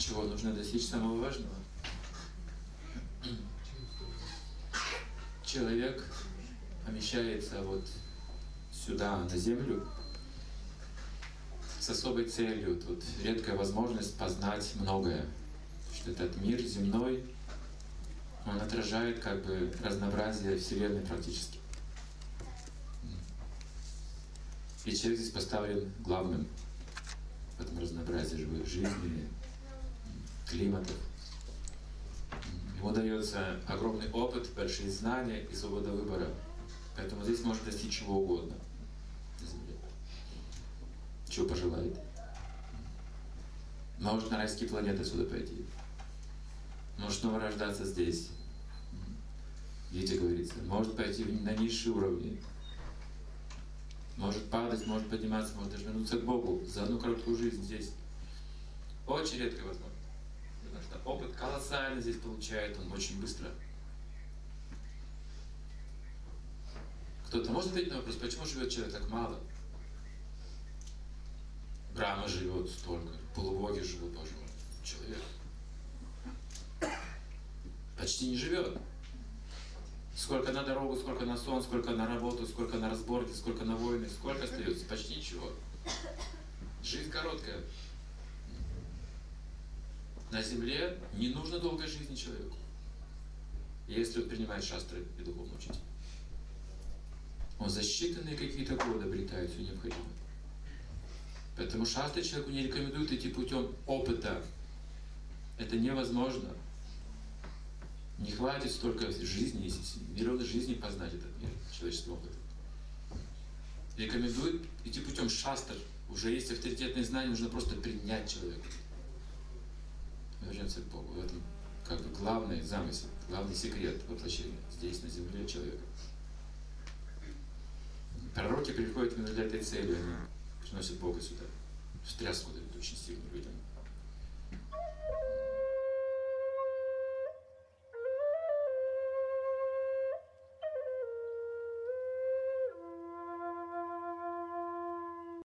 чего? Нужно достичь самого важного. Человек помещается вот сюда, на землю, с особой целью. Тут редкая возможность познать многое. Что этот мир земной, он отражает как бы разнообразие Вселенной практически. И человек здесь поставлен главным в этом разнообразии живой жизни, климатов. Ему дается огромный опыт, большие знания и свобода выбора. Поэтому здесь может достичь чего угодно. Чего пожелает. Может на райские планеты сюда пойти. Может снова рождаться здесь. Видите, говорится. Может пойти на низшие уровни. Может падать, может подниматься, может даже вернуться к Богу за одну короткую жизнь здесь. Очень редко возможно. Потому опыт колоссальный здесь получает, он очень быстро. Кто-то может ответить на вопрос, почему живет человек так мало? Брама живет столько, полубоги живут, боже человек. Почти не живет. Сколько на дорогу, сколько на сон, сколько на работу, сколько на разборки, сколько на войны, сколько остается? Почти ничего. Жизнь короткая. На земле не нужно долгой жизни человеку, если он принимает шастры и духовно учитель. Он за считанные какие-то годы обретает все необходимое. Поэтому шастры человеку не рекомендуют идти путем опыта. Это невозможно. Не хватит столько жизни, миллионы жизней познать этот мир, человеческий опыт. Рекомендуют идти путем шастр. Уже есть авторитетные знания, нужно просто принять человека является в этом как бы главный замысел, главный секрет воплощения здесь, на земле человека. Пророки приходят именно для этой цели, они приносят Бога сюда. Встряску дают очень сильно людям.